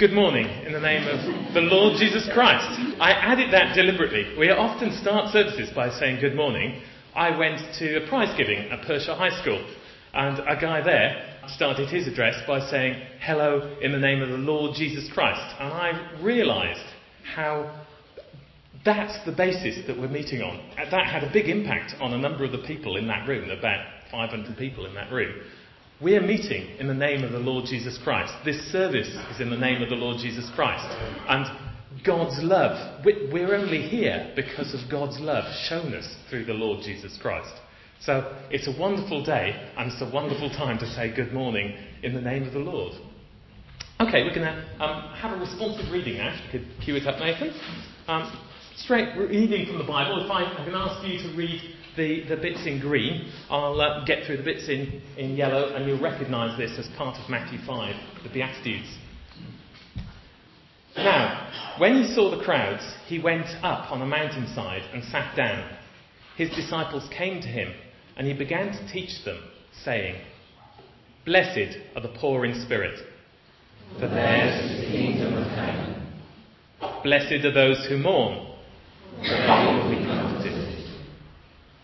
Good morning in the name of the Lord Jesus Christ. I added that deliberately. We often start services by saying good morning. I went to a prize giving at Pershore High School, and a guy there started his address by saying hello in the name of the Lord Jesus Christ. And I realised how that's the basis that we're meeting on. That had a big impact on a number of the people in that room, about 500 people in that room. We are meeting in the name of the Lord Jesus Christ. This service is in the name of the Lord Jesus Christ. And God's love, we're only here because of God's love shown us through the Lord Jesus Christ. So it's a wonderful day and it's a wonderful time to say good morning in the name of the Lord. Okay, we're going to um, have a responsive reading now. If you could cue it up, Nathan. Um, straight reading from the Bible. If I, I can ask you to read the, the bits in green, I'll uh, get through the bits in, in yellow, and you'll recognise this as part of Matthew 5, the Beatitudes. Now, when he saw the crowds, he went up on a mountainside and sat down. His disciples came to him, and he began to teach them, saying, Blessed are the poor in spirit, for theirs is the kingdom of heaven. Blessed are those who mourn, for they will be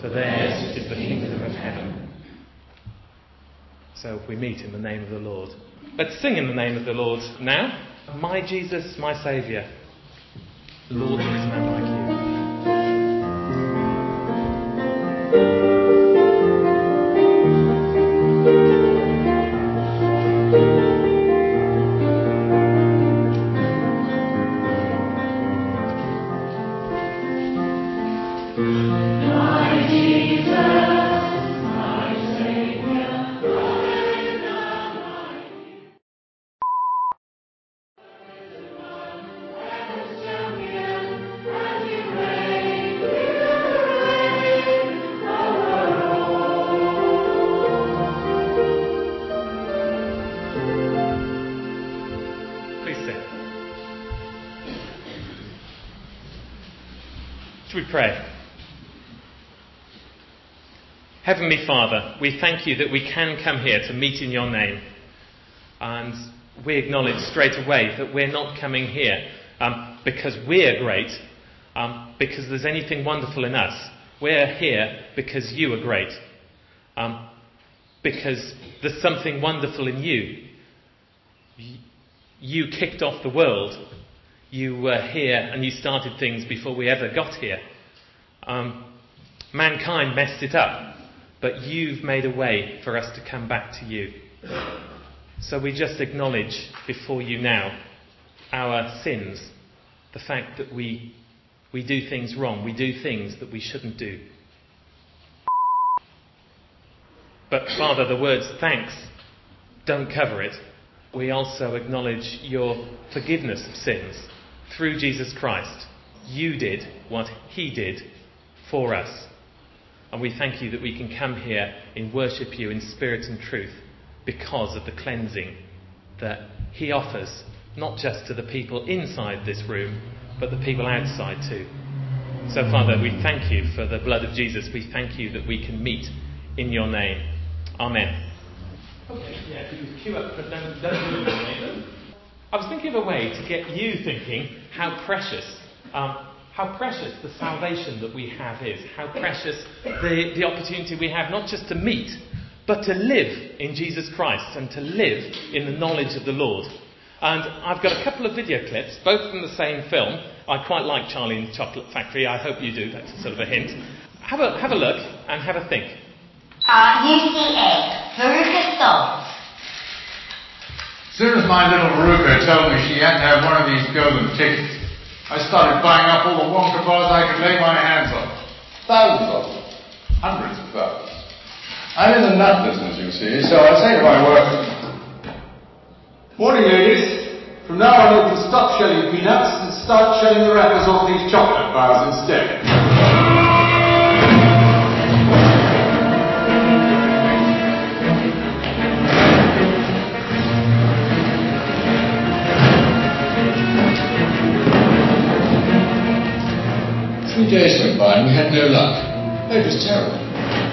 for theirs is the kingdom of heaven. So we meet in the name of the Lord. Let's sing in the name of the Lord now. My Jesus, my Saviour. Lord, there is none Heavenly Father, we thank you that we can come here to meet in your name. And we acknowledge straight away that we're not coming here um, because we're great, um, because there's anything wonderful in us. We're here because you are great, um, because there's something wonderful in you. You kicked off the world. You were here and you started things before we ever got here. Um, mankind messed it up, but you've made a way for us to come back to you. So we just acknowledge before you now our sins, the fact that we, we do things wrong, we do things that we shouldn't do. But Father, the words thanks don't cover it. We also acknowledge your forgiveness of sins through Jesus Christ. You did what he did for us. And we thank you that we can come here and worship you in spirit and truth because of the cleansing that He offers, not just to the people inside this room, but the people outside too. So, Father, we thank you for the blood of Jesus. We thank you that we can meet in your name. Amen. Okay, yeah, cue up, but don't, I was thinking of a way to get you thinking how precious um, how precious the salvation that we have is, how precious the, the opportunity we have not just to meet, but to live in Jesus Christ and to live in the knowledge of the Lord. And I've got a couple of video clips, both from the same film. I quite like Charlie and the Chocolate Factory. I hope you do. That's a sort of a hint. Have a, have a look and have a think. Uh, UCA, Veruca Salt. As soon as my little Veruca told me she had to have one of these golden tickets, I started buying up all the Wonka bars I could lay my hands on. Thousands of them. Hundreds of thousands. I'm in the nut business, you see, so I say to my workers, Morning, ladies. From now on, you can stop shelling peanuts and start shelling the wrappers off these chocolate bars instead. Days went by and we had no luck. It was terrible.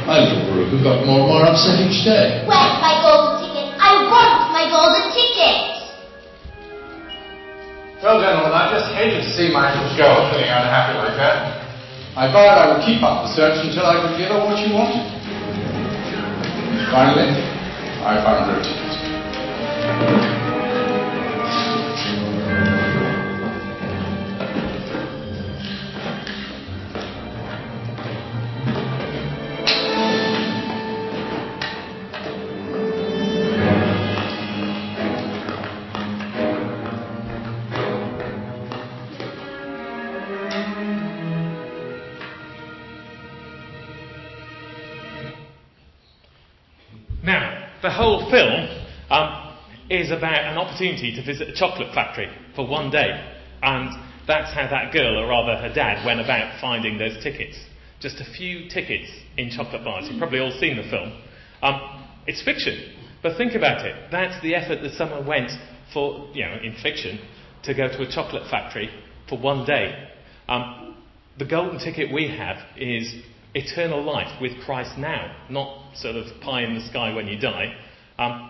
My little Veruca got more and more upset each day. Where's my golden ticket? I want my golden ticket! Well, gentlemen, I just hated to see my little girl feeling unhappy like that. I vowed I would keep up the search until I could give her what she wanted. Finally, I found her a ticket. Is about an opportunity to visit a chocolate factory for one day. And that's how that girl, or rather her dad, went about finding those tickets. Just a few tickets in chocolate bars. You've probably all seen the film. Um, it's fiction, but think about it. That's the effort that someone went for, you know, in fiction, to go to a chocolate factory for one day. Um, the golden ticket we have is eternal life with Christ now, not sort of pie in the sky when you die. Um,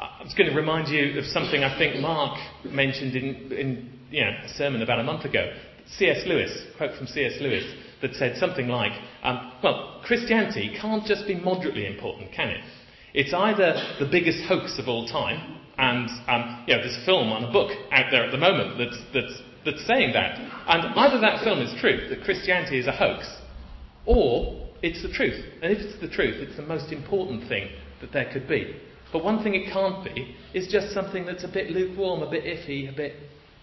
I was going to remind you of something I think Mark mentioned in, in you know, a sermon about a month ago. C.S. Lewis, quote from C.S. Lewis, that said something like, um, well, Christianity can't just be moderately important, can it? It's either the biggest hoax of all time, and um, you know, there's a film and a book out there at the moment that's, that's, that's saying that. And either that film is true, that Christianity is a hoax, or it's the truth. And if it's the truth, it's the most important thing that there could be. But one thing it can't be is just something that's a bit lukewarm, a bit iffy, a bit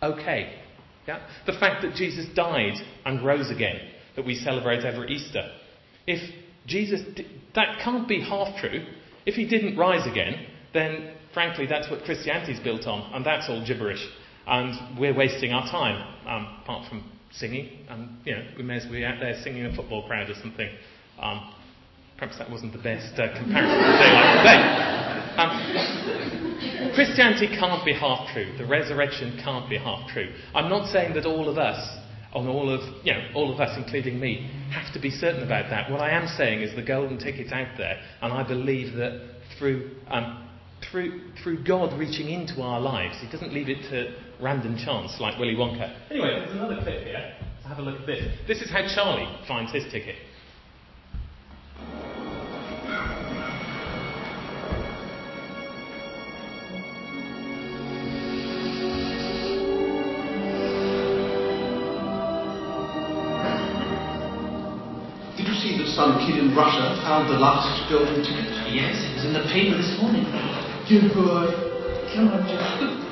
okay. Yeah? The fact that Jesus died and rose again, that we celebrate every Easter. If Jesus, di- that can't be half true. If he didn't rise again, then frankly that's what Christianity's built on, and that's all gibberish. And we're wasting our time, um, apart from singing. And, you know, we may as well be out there singing a football crowd or something. Um, perhaps that wasn't the best uh, comparison like today. Um, Christianity can't be half true. The resurrection can't be half true. I'm not saying that all of us, and all of you know, all of us, including me, have to be certain about that. What I am saying is the golden ticket's out there, and I believe that through um, through through God reaching into our lives, He doesn't leave it to random chance like Willy Wonka. Anyway, there's another clip here. Let's have a look at this. This is how Charlie finds his ticket. Found the last golden ticket? Yes, it was in the paper this morning. Good boy. Come on, Jack.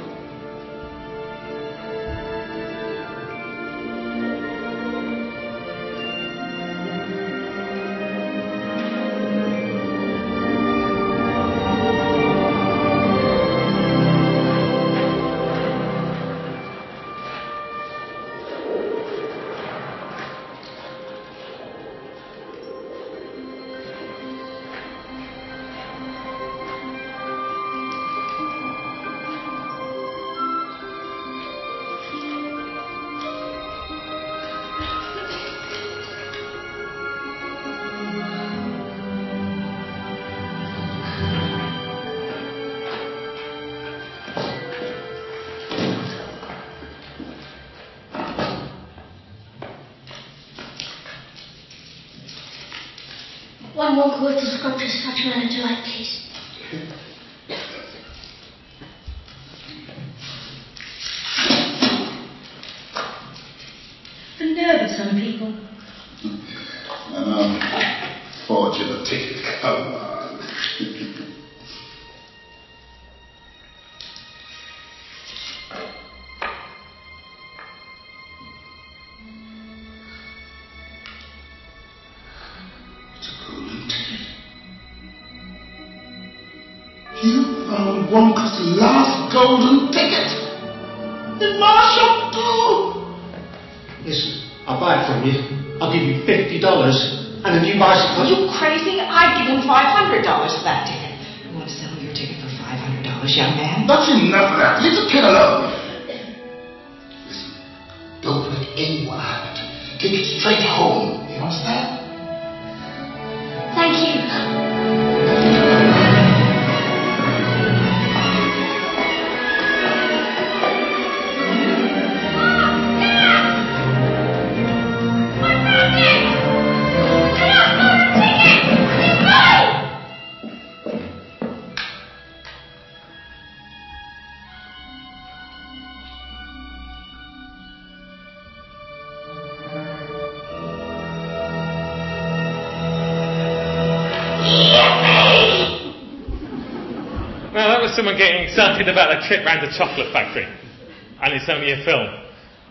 People. $50 and a new bicycle. Are you crazy? I'd give him $500 for that ticket. I want to sell your ticket for $500, young man. That's enough of that. Leave the kid alone. Listen, don't let anyone have it. Take it straight home. You understand? Excited about a trip round a chocolate factory. And it's only a film.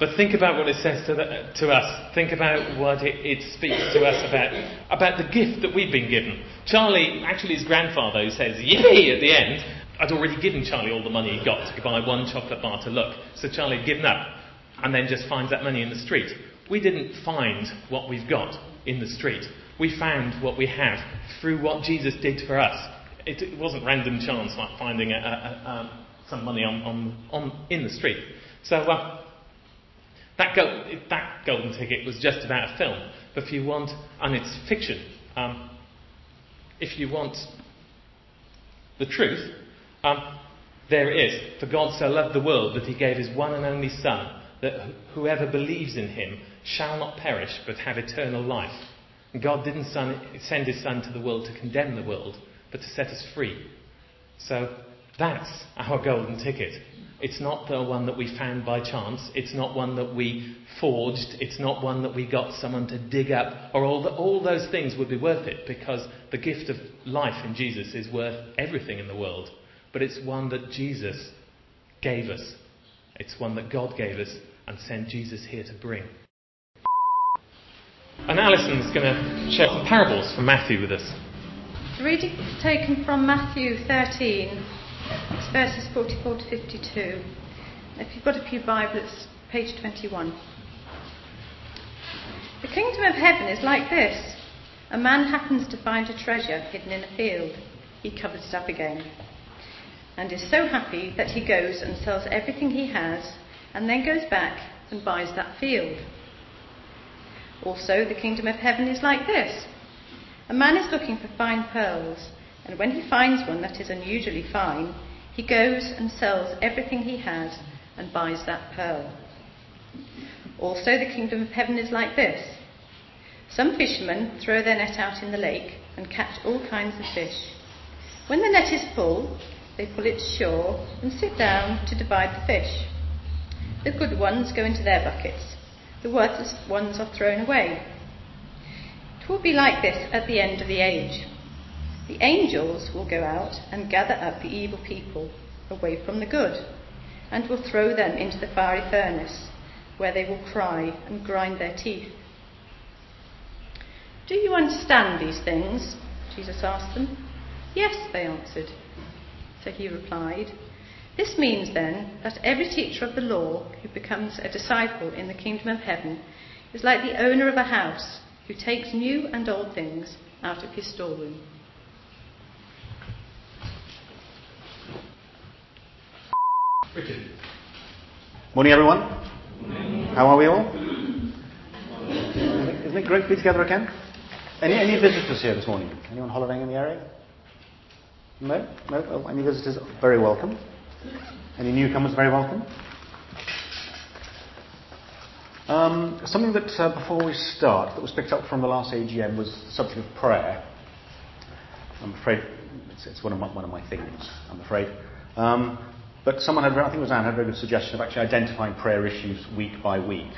But think about what it says to, the, to us. Think about what it, it speaks to us about, about the gift that we've been given. Charlie, actually his grandfather, who says, yippee at the end, I'd already given Charlie all the money he got to buy one chocolate bar to look. So Charlie had given up and then just finds that money in the street. We didn't find what we've got in the street. We found what we have through what Jesus did for us. It, it wasn't random chance like finding a, a, a, um, some money on, on, on, in the street. So uh, that, that golden ticket was just about a film. But if you want, and it's fiction, um, if you want the truth, um, there it is. For God so loved the world that he gave his one and only Son, that whoever believes in him shall not perish but have eternal life. And God didn't send his Son to the world to condemn the world, but to set us free. So that's our golden ticket. It's not the one that we found by chance. It's not one that we forged. It's not one that we got someone to dig up. Or all, the, all those things would be worth it because the gift of life in Jesus is worth everything in the world. But it's one that Jesus gave us. It's one that God gave us and sent Jesus here to bring. And Alison's going to share some parables from Matthew with us. The reading is taken from Matthew 13, verses 44 to 52. If you've got a Pew Bible, it's page 21. The kingdom of heaven is like this a man happens to find a treasure hidden in a field. He covers it up again and is so happy that he goes and sells everything he has and then goes back and buys that field. Also, the kingdom of heaven is like this a man is looking for fine pearls, and when he finds one that is unusually fine, he goes and sells everything he has and buys that pearl. Also, the kingdom of heaven is like this some fishermen throw their net out in the lake and catch all kinds of fish. When the net is full, they pull it shore and sit down to divide the fish. The good ones go into their buckets, the worthless ones are thrown away. It will be like this at the end of the age. The angels will go out and gather up the evil people away from the good, and will throw them into the fiery furnace, where they will cry and grind their teeth. Do you understand these things? Jesus asked them. Yes, they answered. So he replied, This means then that every teacher of the law who becomes a disciple in the kingdom of heaven is like the owner of a house who takes new and old things out of his storeroom. Richard. Morning, everyone. How are we all? Isn't it great to be together again? Any, any visitors here this morning? Anyone holidaying in the area? No? No? Well, any visitors? Very welcome. Any newcomers? Very welcome. Um, something that, uh, before we start, that was picked up from the last AGM was the subject of prayer. I'm afraid it's, it's one, of my, one of my things, I'm afraid. Um, but someone had, I think it was Anne, had a very good suggestion of actually identifying prayer issues week by week.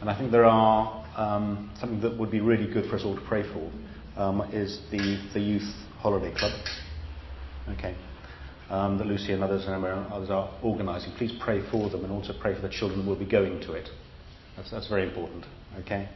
And I think there are um, something that would be really good for us all to pray for um, is the, the Youth Holiday Club. Okay. Um, that Lucy and others and others are organising. Please pray for them and also pray for the children that will be going to it. That's, that's very important. Okay.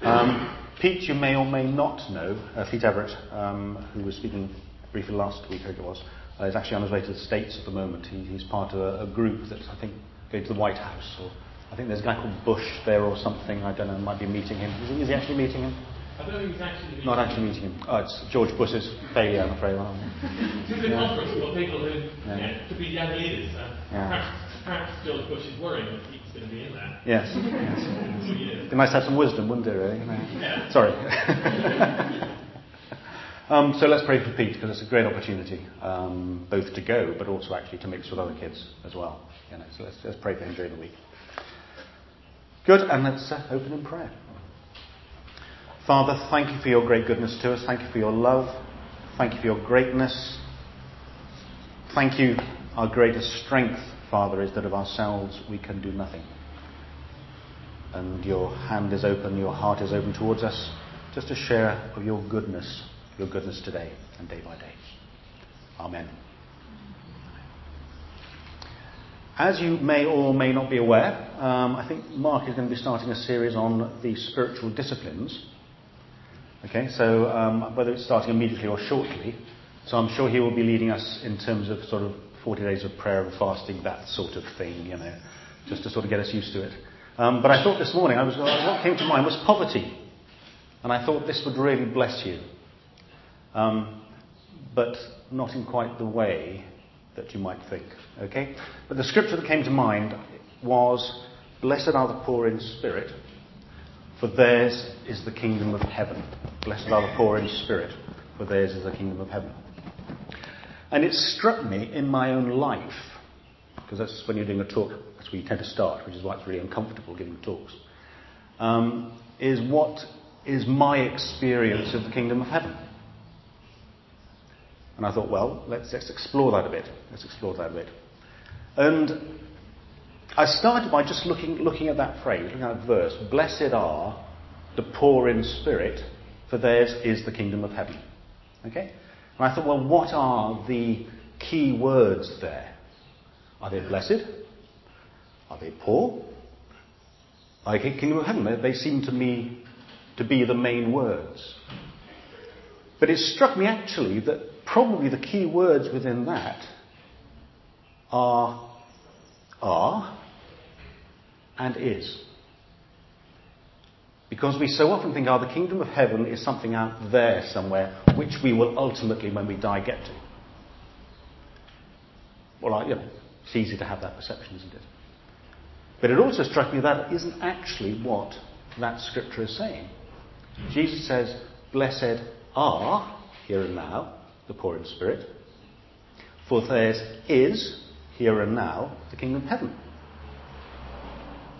Um, Pete, you may or may not know, uh, Pete Everett, um, who was speaking briefly last week, I think it was, uh, is actually on his way to the States at the moment. He, he's part of a, a, group that I think go to the White House. Or I think there's a guy called Bush there or something. I don't know. Might be meeting him. Is he, is he actually meeting him? I don't think he's actually meeting. Not actually meeting him. Oh, it's George Bush's failure, I'm afraid. Well, It's a good conference for people who Yeah. yeah, could be young leaders. Uh, Yeah. perhaps, perhaps George Bush is worrying that he's going to be in there. yes. yes. in two years. They must have some wisdom, wouldn't they, really? Yeah. Sorry. um, so let's pray for Pete because it's a great opportunity, um, both to go but also actually to mix with other kids as well. You know, so let's, let's pray for him during the week. Good, and let's uh, open in prayer. Father, thank you for your great goodness to us. Thank you for your love. Thank you for your greatness. Thank you. Our greatest strength, Father, is that of ourselves we can do nothing and your hand is open, your heart is open towards us, just to share of your goodness, your goodness today and day by day. Amen. As you may or may not be aware, um, I think Mark is going to be starting a series on the spiritual disciplines. Okay, so um, whether it's starting immediately or shortly, so I'm sure he will be leading us in terms of sort of 40 days of prayer and fasting, that sort of thing, you know, just to sort of get us used to it. Um, but I thought this morning, I was, what came to mind was poverty. And I thought this would really bless you. Um, but not in quite the way that you might think. Okay? But the scripture that came to mind was Blessed are the poor in spirit, for theirs is the kingdom of heaven. Blessed are the poor in spirit, for theirs is the kingdom of heaven. And it struck me in my own life, because that's when you're doing a talk, that's where you tend to start, which is why it's really uncomfortable giving talks, um, is what is my experience of the kingdom of heaven. And I thought, well, let's, let's explore that a bit. Let's explore that a bit. And I started by just looking, looking at that phrase, looking at that verse. Blessed are the poor in spirit, for theirs is the kingdom of heaven. Okay? And I thought, well, what are the key words there? Are they blessed? Are they poor? Are they kingdom of heaven? They seem to me to be the main words. But it struck me actually that probably the key words within that are are and is. Because we so often think, oh, the kingdom of heaven is something out there somewhere, which we will ultimately, when we die, get to. Well, I, you know, it's easy to have that perception, isn't it? But it also struck me that isn't actually what that scripture is saying. Jesus says, Blessed are, here and now, the poor in spirit, for theirs is, here and now, the kingdom of heaven.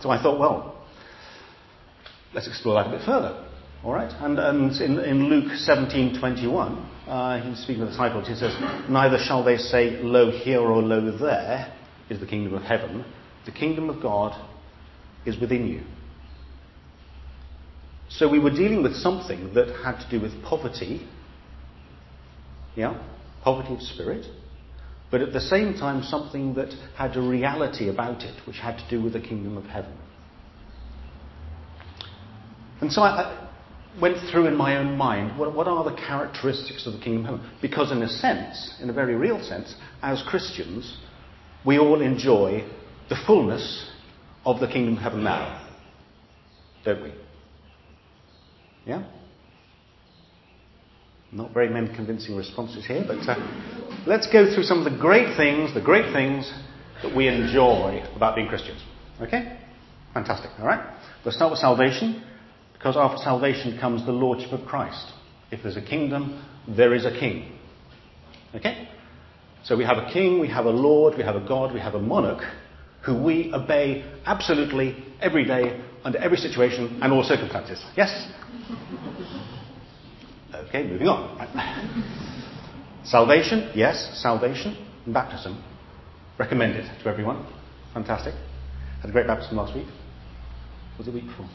So I thought, well, let's explore that a bit further. All right? And, and in, in Luke 17:21, uh, he's speaking to the disciples. He says, "Neither shall they say, Lo here or lo there is the kingdom of heaven. The kingdom of God is within you." So we were dealing with something that had to do with poverty. Yeah, poverty of spirit. But at the same time, something that had a reality about it, which had to do with the kingdom of heaven. And so I, I went through in my own mind what, what are the characteristics of the kingdom of heaven? Because, in a sense, in a very real sense, as Christians, we all enjoy the fullness of the kingdom of heaven now. Don't we? Yeah? Not very many convincing responses here, but uh, let's go through some of the great things, the great things that we enjoy about being Christians. Okay? Fantastic. All right? We'll start with salvation, because after salvation comes the lordship of Christ. If there's a kingdom, there is a king. Okay? So we have a king, we have a lord, we have a god, we have a monarch who we obey absolutely every day, under every situation and all circumstances. Yes? Okay, moving on. Salvation, yes, salvation. And baptism, recommended to everyone. Fantastic. Had a great baptism last week. Was it week before?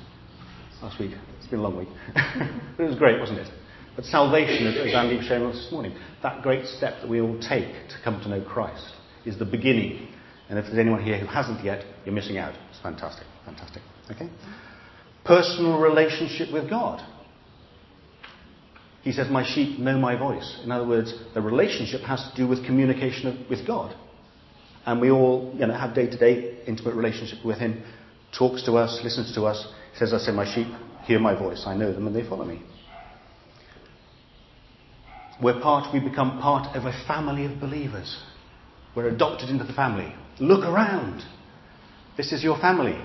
Last week. It's been a long week. but it was great, wasn't it? But salvation, as Andy was showing us this morning, that great step that we all take to come to know Christ is the beginning. And if there's anyone here who hasn't yet, you're missing out. It's fantastic. Fantastic. Okay? Personal relationship with God. He says, My sheep know my voice. In other words, the relationship has to do with communication with God. and we all you know, have day to day intimate relationship with Him, talks to us, listens to us, says, I say, my sheep hear my voice, I know them, and they follow me. We're part, we become part of a family of believers. We're adopted into the family. Look around. This is your family.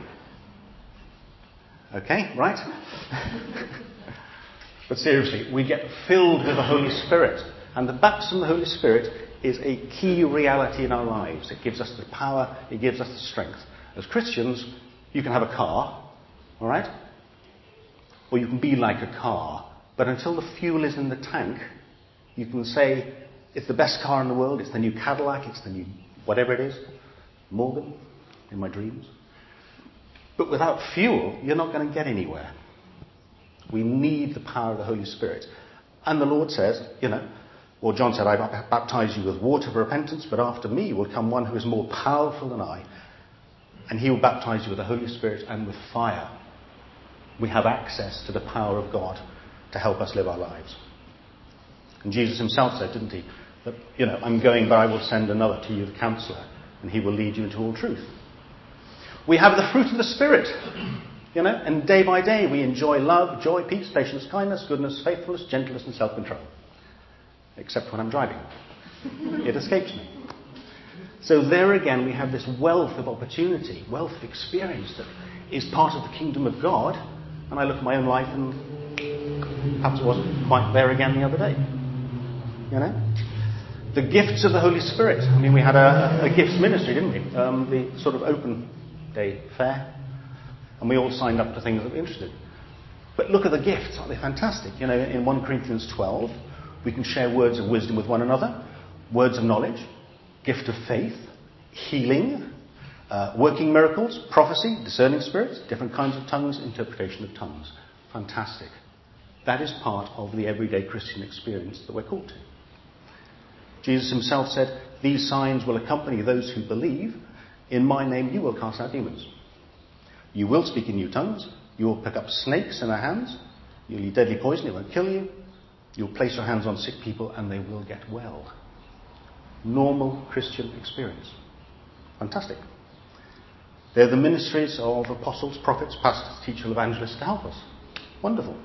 Okay, right? but seriously, we get filled with the Holy Spirit. And the baptism of the Holy Spirit is a key reality in our lives. It gives us the power, it gives us the strength. As Christians, you can have a car, alright? Or you can be like a car. But until the fuel is in the tank, you can say, it's the best car in the world, it's the new Cadillac, it's the new whatever it is, Morgan, in my dreams. But without fuel, you're not going to get anywhere. We need the power of the Holy Spirit. And the Lord says, you know, or John said, I baptize you with water for repentance, but after me will come one who is more powerful than I, and he will baptize you with the Holy Spirit and with fire. We have access to the power of God to help us live our lives. And Jesus himself said, didn't he, that, you know, I'm going, but I will send another to you, the counselor, and he will lead you into all truth. We have the fruit of the Spirit, you know, and day by day we enjoy love, joy, peace, patience, kindness, goodness, faithfulness, gentleness, and self control. Except when I'm driving. it escapes me. So there again, we have this wealth of opportunity, wealth of experience that is part of the kingdom of God. And I look at my own life and perhaps wasn't quite there again the other day. You know? The gifts of the Holy Spirit. I mean, we had a, a gifts ministry, didn't we? Um, the sort of open day fair. And we all signed up to things that we were interested. But look at the gifts. Aren't they fantastic? You know, in 1 Corinthians 12, we can share words of wisdom with one another, words of knowledge, gift of faith, healing, uh, working miracles, prophecy, discerning spirits, different kinds of tongues, interpretation of tongues. Fantastic. That is part of the everyday Christian experience that we're called to. Jesus himself said, These signs will accompany those who believe. In my name you will cast out demons. You will speak in new tongues. You will pick up snakes in their hands. You'll eat deadly poison. It won't kill you. You'll place your hands on sick people and they will get well. Normal Christian experience. Fantastic. They're the ministries of apostles, prophets, pastors, teachers, evangelists to help us. Wonderful.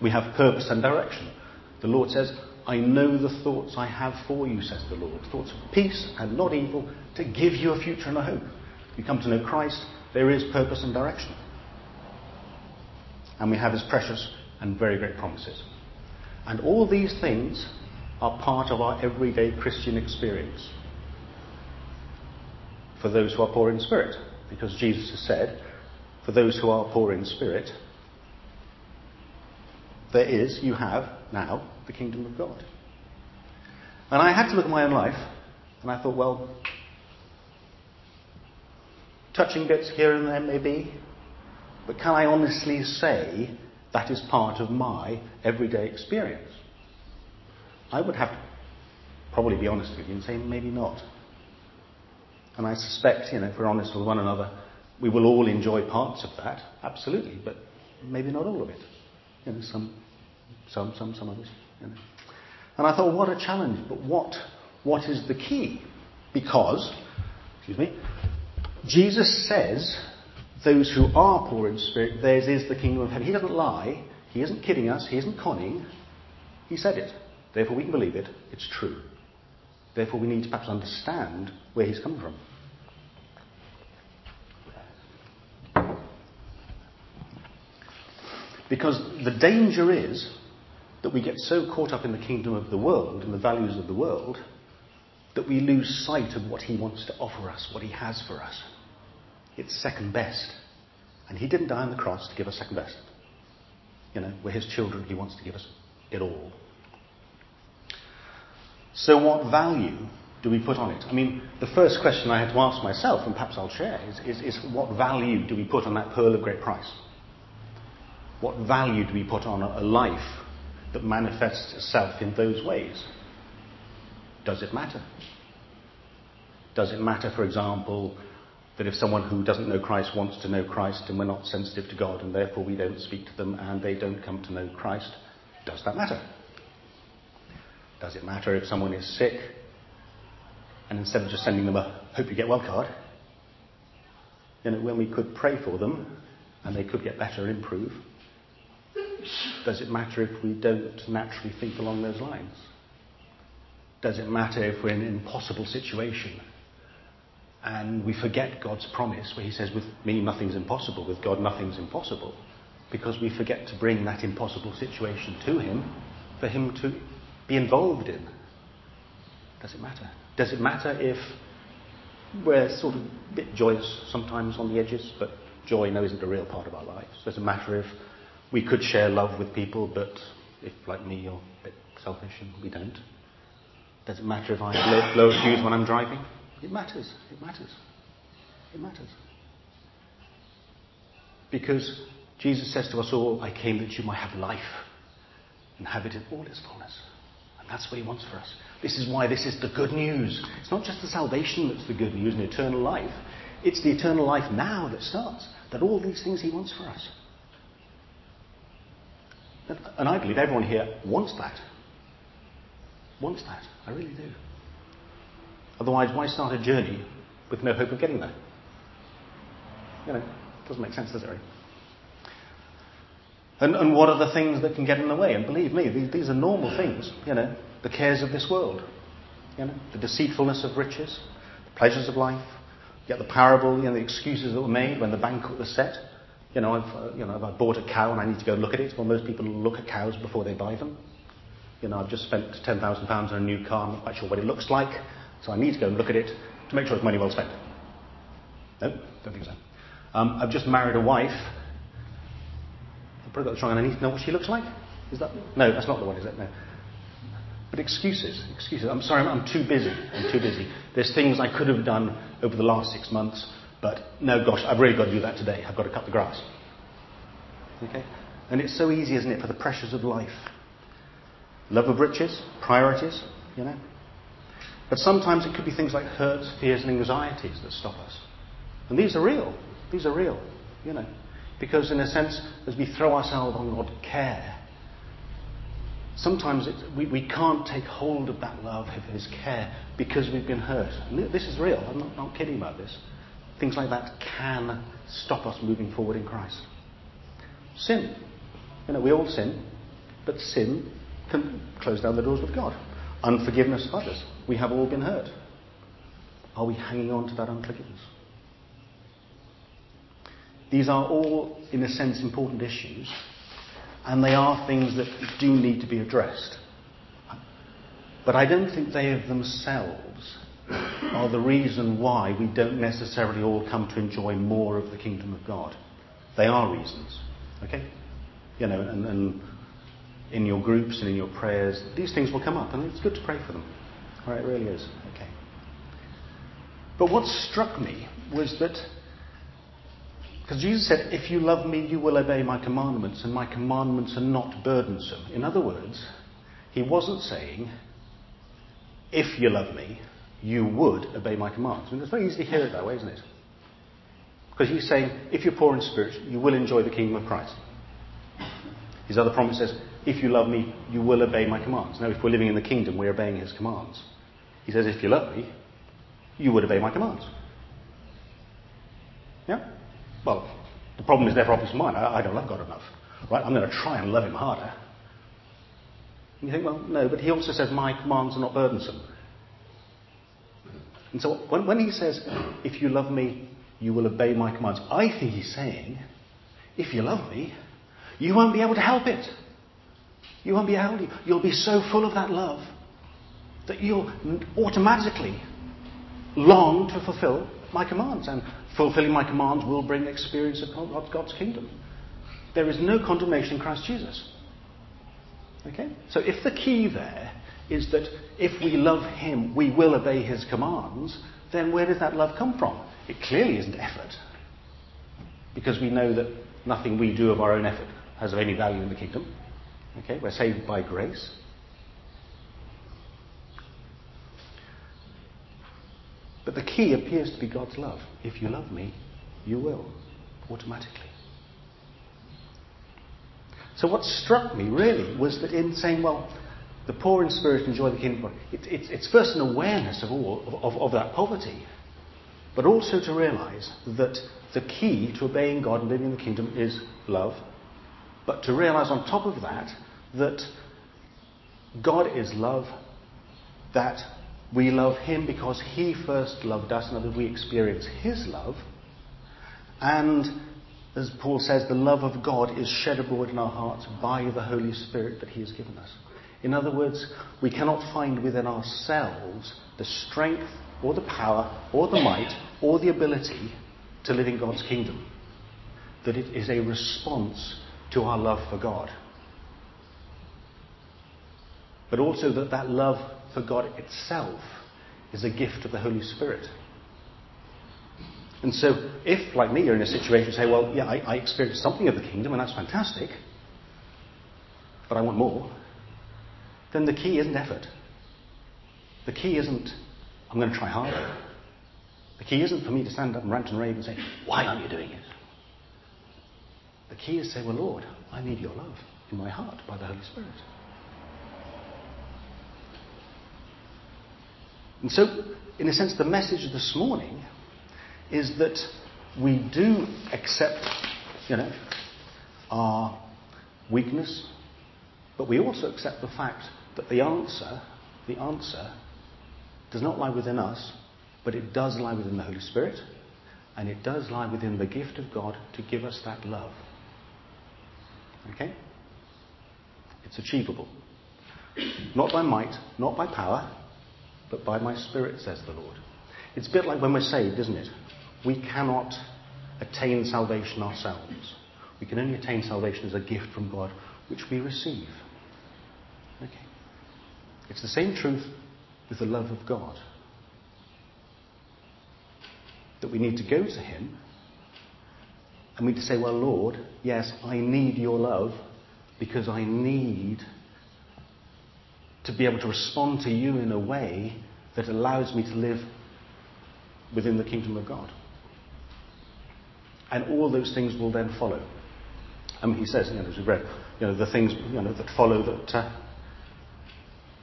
We have purpose and direction. The Lord says, I know the thoughts I have for you, says the Lord. Thoughts of peace and not evil, to give you a future and a hope. You come to know Christ, there is purpose and direction. And we have his precious and very great promises. And all these things are part of our everyday Christian experience for those who are poor in spirit. Because Jesus has said, for those who are poor in spirit, there is, you have now, the kingdom of God. And I had to look at my own life, and I thought, well, touching bits here and there maybe, but can I honestly say that is part of my everyday experience? I would have to probably be honest with you and say maybe not. And I suspect, you know, if we're honest with one another, we will all enjoy parts of that, absolutely, but maybe not all of it. You know, some, some, some, some others. You know. And I thought, what a challenge, but what, what is the key? Because, excuse me, Jesus says, those who are poor in spirit, theirs is the kingdom of heaven. He doesn't lie. He isn't kidding us. He isn't conning. He said it. Therefore, we can believe it. It's true. Therefore, we need to perhaps understand where he's come from. Because the danger is that we get so caught up in the kingdom of the world and the values of the world that we lose sight of what he wants to offer us, what he has for us. It's second best. And he didn't die on the cross to give us second best. You know, we're his children, he wants to give us it all. So, what value do we put on it? I mean, the first question I had to ask myself, and perhaps I'll share, is, is, is what value do we put on that pearl of great price? What value do we put on a, a life that manifests itself in those ways? Does it matter? Does it matter, for example, that if someone who doesn't know Christ wants to know Christ and we're not sensitive to God and therefore we don't speak to them and they don't come to know Christ, does that matter? Does it matter if someone is sick and instead of just sending them a, hope you get well card. You know, when we could pray for them and they could get better and improve, does it matter if we don't naturally think along those lines? Does it matter if we're in an impossible situation and we forget God's promise where He says, With me nothing's impossible, with God nothing's impossible? Because we forget to bring that impossible situation to Him for Him to be involved in. Does it matter? Does it matter if we're sort of a bit joyous sometimes on the edges, but joy no isn't a real part of our lives? Does it matter if we could share love with people, but if, like me, you're a bit selfish and we don't? Does it matter if I have low, fuse when I'm driving? It matters. It matters. It matters. Because Jesus says to us all, I came that you might have life and have it in all its fullness. That's what he wants for us. This is why this is the good news. It's not just the salvation that's the good news and eternal life. It's the eternal life now that starts. That all these things he wants for us. And I believe everyone here wants that. Wants that. I really do. Otherwise, why start a journey with no hope of getting there? You know, doesn't make sense, does it? Really? And, and what are the things that can get in the way? And believe me, these, these are normal things. You know, the cares of this world, you know, the deceitfulness of riches, the pleasures of life. You get the parable, you know, the excuses that were made when the banquet was set. You know, I've, uh, you know, I've bought a cow and I need to go look at it. Well, most people look at cows before they buy them. You know, I've just spent £10,000 on a new car. I'm not quite sure what it looks like. So I need to go and look at it to make sure it's money well spent. No, don't think so. Um, I've just married a wife. I've probably got the wrong, and know what she looks like. Is that? No, that's not the one, is it? No. But excuses, excuses. I'm sorry, I'm, I'm too busy. I'm too busy. There's things I could have done over the last six months, but no, gosh, I've really got to do that today. I've got to cut the grass. Okay? And it's so easy, isn't it, for the pressures of life? Love of riches, priorities, you know. But sometimes it could be things like hurts, fears, and anxieties that stop us. And these are real. These are real, you know. Because, in a sense, as we throw ourselves on God's care, sometimes we, we can't take hold of that love, of His care, because we've been hurt. And this is real. I'm not, not kidding about this. Things like that can stop us moving forward in Christ. Sin. You know, we all sin, but sin can close down the doors with God. Unforgiveness of others. We have all been hurt. Are we hanging on to that unforgiveness? These are all, in a sense, important issues, and they are things that do need to be addressed. But I don't think they of themselves are the reason why we don't necessarily all come to enjoy more of the kingdom of God. They are reasons. Okay? You know, and, and in your groups and in your prayers, these things will come up, and it's good to pray for them. All right, it really is. Okay. But what struck me was that, because Jesus said, If you love me, you will obey my commandments, and my commandments are not burdensome. In other words, he wasn't saying, If you love me, you would obey my commands. I mean, it's very easy to hear it that way, isn't it? Because he's saying, If you're poor in spirit, you will enjoy the kingdom of Christ. His other promise says, If you love me, you will obey my commands. Now, if we're living in the kingdom, we're obeying his commands. He says, If you love me, you would obey my commands. Yeah? Well, the problem is never obvious in mine. I, I don't love God enough. Right? I'm going to try and love him harder. And you think, well, no, but he also says, My commands are not burdensome. And so when, when he says, If you love me, you will obey my commands, I think he's saying, If you love me, you won't be able to help it. You won't be able to. You'll be so full of that love that you'll automatically long to fulfill my commands. And fulfilling my commands will bring experience of God's kingdom. There is no condemnation in Christ Jesus. Okay? So if the key there is that if we love Him, we will obey His commands, then where does that love come from? It clearly isn't effort. Because we know that nothing we do of our own effort has any value in the kingdom. Okay? We're saved by grace. But the key appears to be God's love. If you love me, you will, automatically. So, what struck me really was that in saying, well, the poor in spirit enjoy the kingdom of God, it, it's, it's first an awareness of all of, of, of that poverty. but also to realize that the key to obeying God and living in the kingdom is love. But to realize on top of that that God is love, that we love Him because He first loved us, and that we experience His love. And as Paul says, the love of God is shed abroad in our hearts by the Holy Spirit that He has given us. In other words, we cannot find within ourselves the strength or the power or the might or the ability to live in God's kingdom. That it is a response to our love for God. But also that that love for God itself is a gift of the Holy Spirit. And so, if, like me, you're in a situation, to say, well, yeah, I, I experienced something of the kingdom, and that's fantastic, but I want more, then the key isn't effort. The key isn't, I'm going to try harder. The key isn't for me to stand up and rant and rave and say, why aren't you doing it? The key is to say, well, Lord, I need your love in my heart by the Holy Spirit. And so, in a sense, the message this morning is that we do accept, you know, our weakness, but we also accept the fact that the answer, the answer, does not lie within us, but it does lie within the Holy Spirit, and it does lie within the gift of God to give us that love. Okay? It's achievable. Not by might, not by power, but by my Spirit, says the Lord. It's a bit like when we're saved, isn't it? We cannot attain salvation ourselves. We can only attain salvation as a gift from God, which we receive. Okay. It's the same truth with the love of God. That we need to go to Him and we need to say, Well, Lord, yes, I need your love because I need to be able to respond to you in a way that allows me to live within the kingdom of God. And all those things will then follow. I mean, he says, you know, as we read, you know, the things you know, that follow that, uh,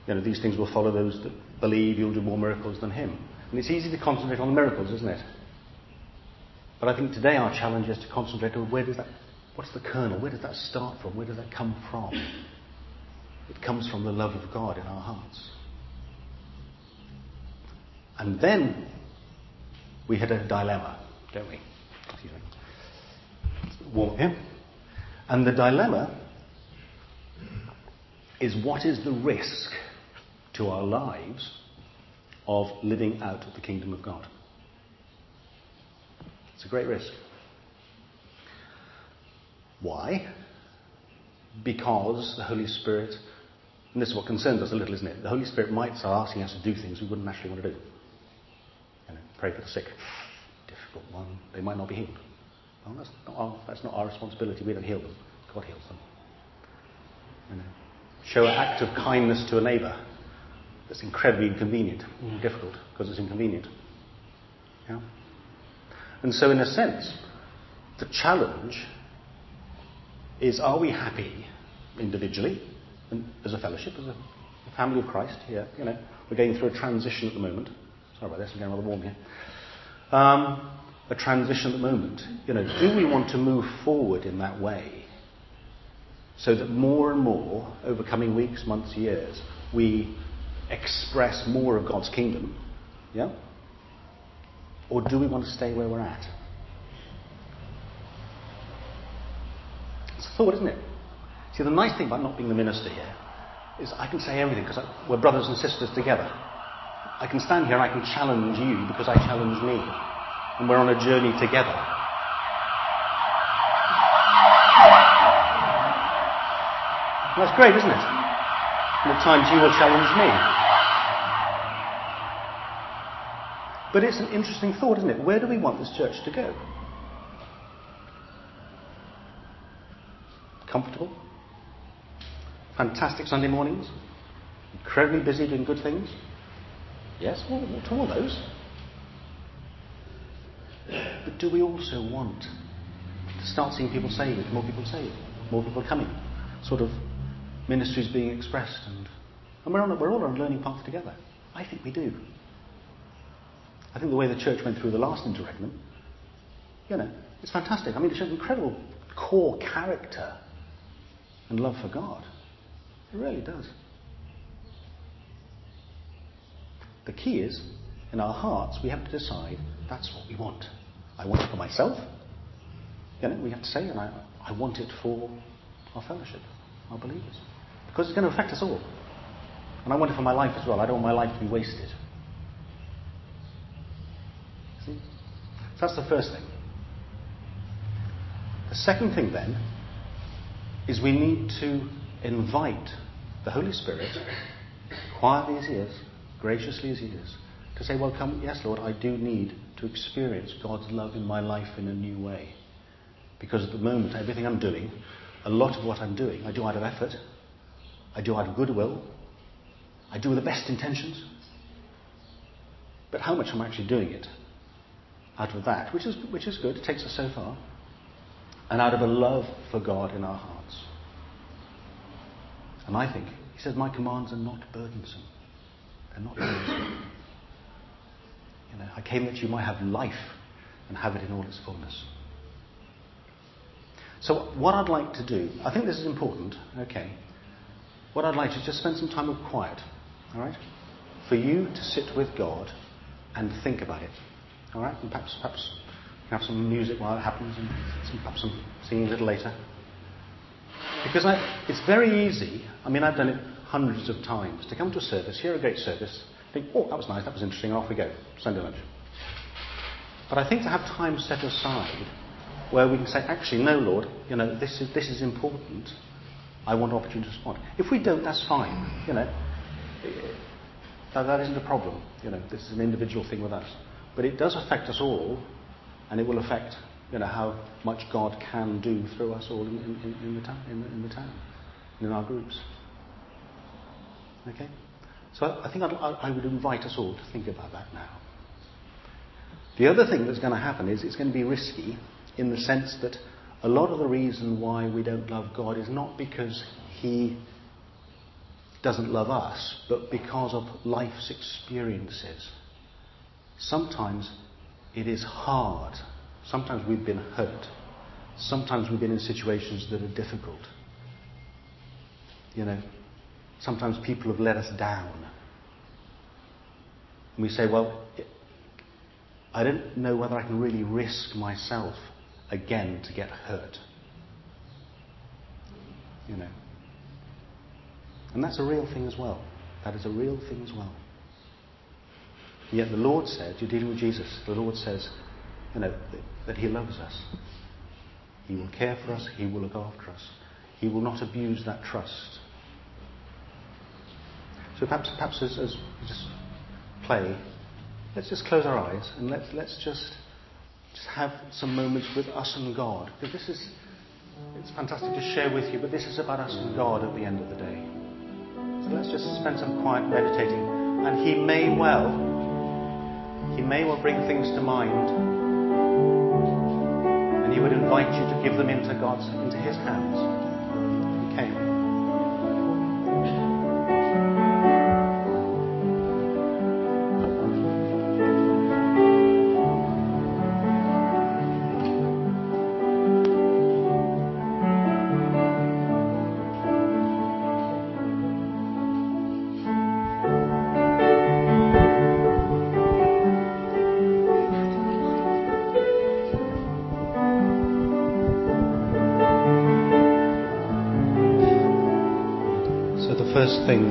you know, these things will follow those that believe you'll do more miracles than him. And it's easy to concentrate on the miracles, isn't it? But I think today our challenge is to concentrate on where does that, what's the kernel? Where does that start from? Where does that come from? It comes from the love of God in our hearts. And then we had a dilemma, don't we? Warm here. And the dilemma is what is the risk to our lives of living out the kingdom of God? It's a great risk. Why? Because the Holy Spirit, and this is what concerns us a little, isn't it? The Holy Spirit might start asking us to do things we wouldn't naturally want to do. You know, pray for the sick. Difficult one. They might not be healed. Well, that's not our, that's not our responsibility. We don't heal them. God heals them. You know, show an act of kindness to a neighbour that's incredibly inconvenient, mm. difficult because it's inconvenient. Yeah? And so, in a sense, the challenge is are we happy individually and as a fellowship, as a family of Christ here? You know, we're going through a transition at the moment. Sorry about this, I'm getting rather warm here. Um, a transition at the moment. You know, do we want to move forward in that way so that more and more, over coming weeks, months, years, we express more of God's kingdom? Yeah? Or do we want to stay where we're at? It's a thought, isn't it? See, the nice thing about not being the minister here is I can say everything because we're brothers and sisters together. I can stand here and I can challenge you because I challenge me. And we're on a journey together. That's great, isn't it? And at times you will challenge me. But it's an interesting thought, isn't it? Where do we want this church to go? Comfortable? Fantastic Sunday mornings? Incredibly busy doing good things? Yes, well, to all those. But do we also want to start seeing people saved, more people saved, more people coming? Sort of ministries being expressed, and, and we're, on, we're all on a learning path together. I think we do. I think the way the church went through the last interregnum, you know, it's fantastic. I mean, it shows incredible core character and love for God. It really does. The key is, in our hearts, we have to decide that's what we want. I want it for myself. You know, we have to say, and I, I want it for our fellowship, our believers. Because it's going to affect us all. And I want it for my life as well. I don't want my life to be wasted. See? So that's the first thing. The second thing then is we need to invite the Holy Spirit, quietly as He is, graciously as He is, to say, Well, come, yes, Lord, I do need to experience God's love in my life in a new way. Because at the moment, everything I'm doing, a lot of what I'm doing, I do out of effort, I do out of goodwill, I do with the best intentions. But how much am I actually doing it out of that, which is, which is good, it takes us so far, and out of a love for God in our hearts. And I think, he says, my commands are not burdensome. They're not burdensome. You know, I came that you might have life and have it in all its fullness. So, what I'd like to do, I think this is important, okay. What I'd like to just spend some time of quiet, all right? For you to sit with God and think about it, all right? And perhaps, perhaps have some music while it happens and some, perhaps some singing a little later. Because I, it's very easy, I mean, I've done it hundreds of times, to come to a service, hear a great service, think, oh, that was nice, that was interesting, and off we go, Sunday lunch. But I think to have time set aside where we can say, actually, no, Lord, you know, this is, this is important. I want an opportunity to respond. If we don't, that's fine. You know, that, that isn't a problem. You know, this is an individual thing with us. But it does affect us all, and it will affect, you know, how much God can do through us all in, in, in the, ta- in, in the town, in our groups. Okay? So I think I'd, I would invite us all to think about that now. The other thing that's going to happen is it's going to be risky in the sense that a lot of the reason why we don't love God is not because He doesn't love us, but because of life's experiences. Sometimes it is hard. Sometimes we've been hurt. Sometimes we've been in situations that are difficult. You know, sometimes people have let us down. And we say, well, I don't know whether I can really risk myself again to get hurt. You know. And that's a real thing as well. That is a real thing as well. Yet the Lord said, you're dealing with Jesus, the Lord says, you know, that He loves us. He will care for us, He will look after us. He will not abuse that trust. So perhaps, perhaps as, as we just play, let's just close our eyes and let's, let's just just have some moments with us and God. Because this is, it's fantastic to share with you, but this is about us and God at the end of the day. So let's just spend some quiet meditating. And He may well, He may well bring things to mind. He would invite you to give them into God's, into His hands. Okay.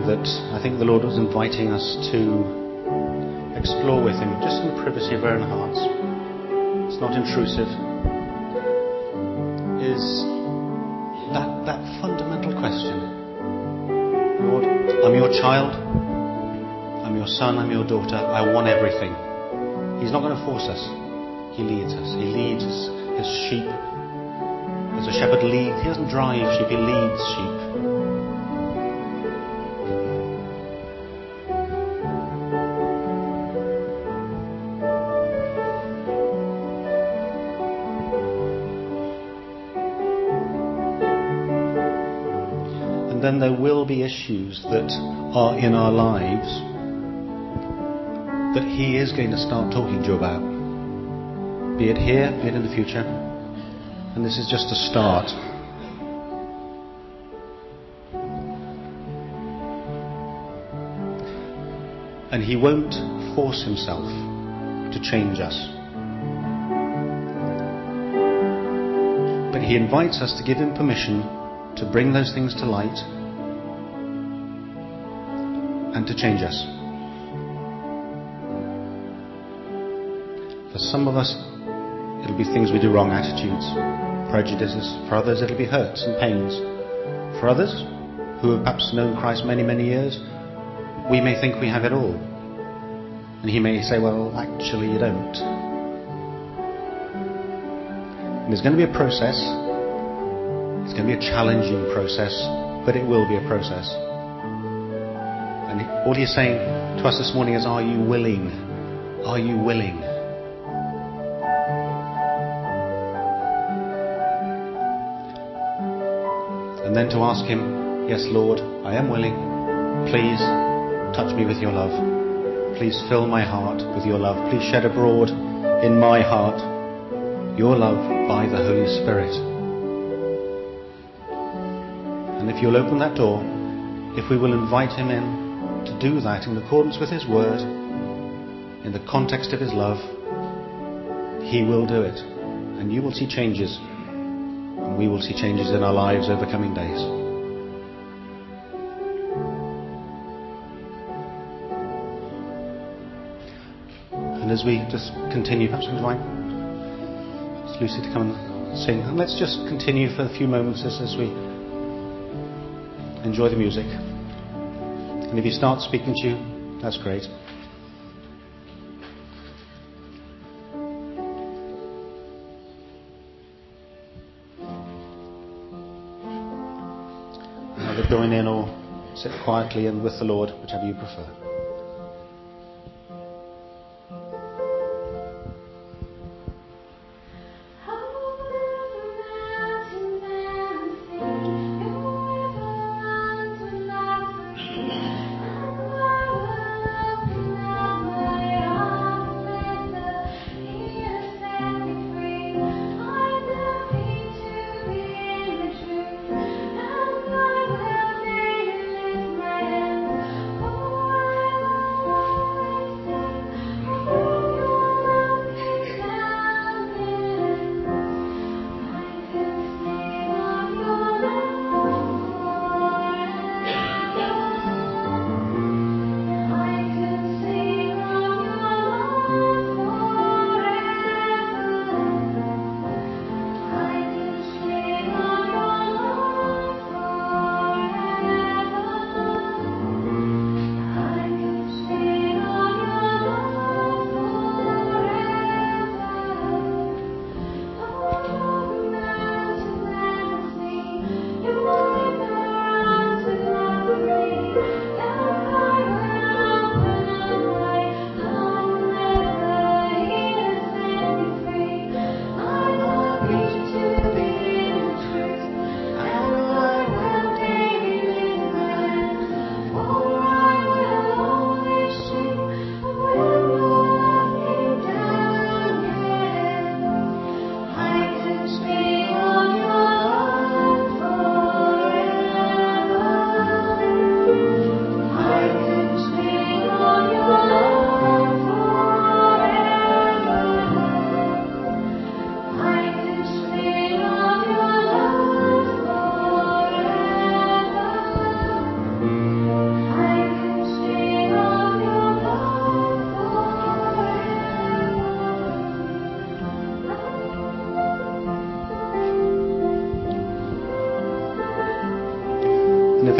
That I think the Lord was inviting us to explore with Him, just in the privacy of our own hearts, it's not intrusive, is that, that fundamental question Lord, I'm your child, I'm your son, I'm your daughter, I want everything. He's not going to force us, He leads us. He leads His sheep. As a shepherd leads, He doesn't drive sheep, He leads sheep. There will be issues that are in our lives that He is going to start talking to you about. Be it here, be it in the future. And this is just a start. And He won't force Himself to change us. But He invites us to give Him permission to bring those things to light and to change us. For some of us, it'll be things we do wrong, attitudes, prejudices. For others, it'll be hurts and pains. For others, who have perhaps known Christ many, many years, we may think we have it all. And he may say, well, actually, you don't. And there's going to be a process. It's going to be a challenging process, but it will be a process. All he's saying to us this morning is, Are you willing? Are you willing? And then to ask him, Yes, Lord, I am willing. Please touch me with your love. Please fill my heart with your love. Please shed abroad in my heart your love by the Holy Spirit. And if you'll open that door, if we will invite him in to do that in accordance with his word, in the context of his love, he will do it. And you will see changes. And we will see changes in our lives over coming days. And as we just continue, perhaps we invite Lucy to come and sing. And let's just continue for a few moments as, as we enjoy the music. And if he starts speaking to you, that's great. Either join in or sit quietly and with the Lord, whichever you prefer.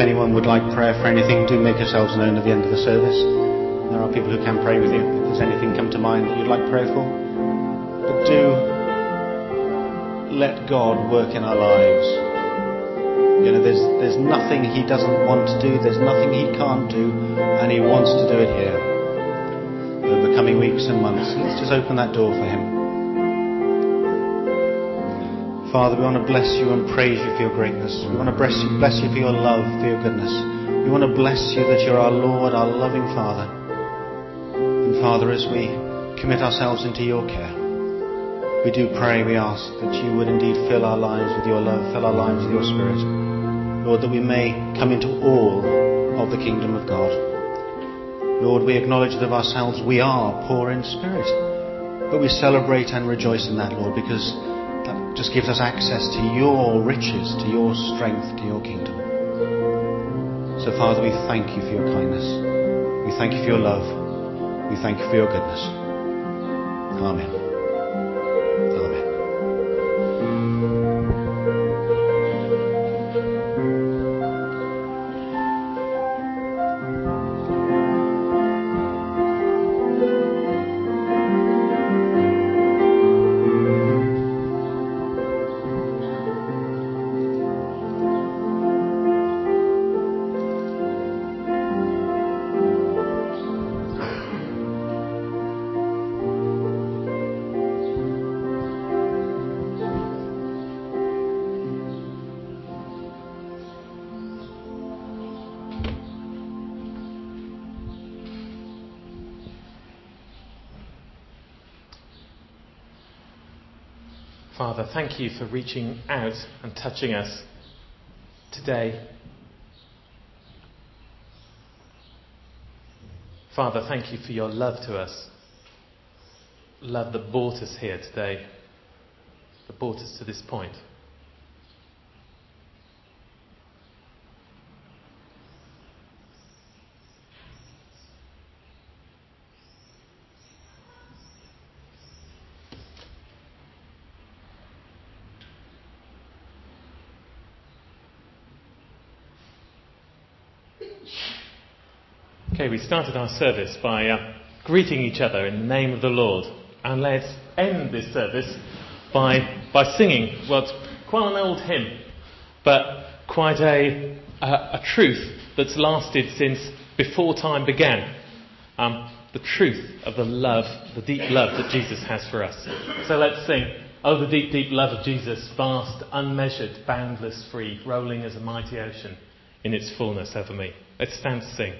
Anyone would like prayer for anything, do make yourselves known at the end of the service. There are people who can pray with you. If there's anything come to mind that you'd like prayer for, but do let God work in our lives. You know, there's there's nothing He doesn't want to do. There's nothing He can't do, and He wants to do it here. Over the coming weeks and months, let's just open that door for Him. Father, we want to bless you and praise you for your greatness. We want to bless you, bless you for your love, for your goodness. We want to bless you that you're our Lord, our loving Father. And Father, as we commit ourselves into your care, we do pray, we ask that you would indeed fill our lives with your love, fill our lives with your Spirit. Lord, that we may come into all of the kingdom of God. Lord, we acknowledge that of ourselves we are poor in spirit, but we celebrate and rejoice in that, Lord, because just gives us access to your riches, to your strength, to your kingdom. So, Father, we thank you for your kindness. We thank you for your love. We thank you for your goodness. Amen. Father, thank you for reaching out and touching us today. Father, thank you for your love to us. Love that brought us here today, that brought us to this point. Okay, we started our service by uh, greeting each other in the name of the Lord. And let's end this service by, by singing, well, it's quite an old hymn, but quite a, a, a truth that's lasted since before time began. Um, the truth of the love, the deep love that Jesus has for us. So let's sing, Oh, the deep, deep love of Jesus, vast, unmeasured, boundless, free, rolling as a mighty ocean in its fullness over me. Let's stand to sing.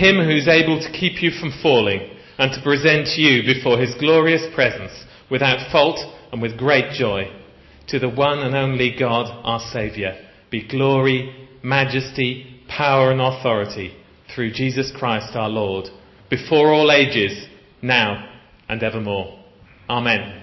Him who's able to keep you from falling and to present you before his glorious presence without fault and with great joy. To the one and only God, our Saviour, be glory, majesty, power and authority through Jesus Christ our Lord, before all ages, now and evermore. Amen.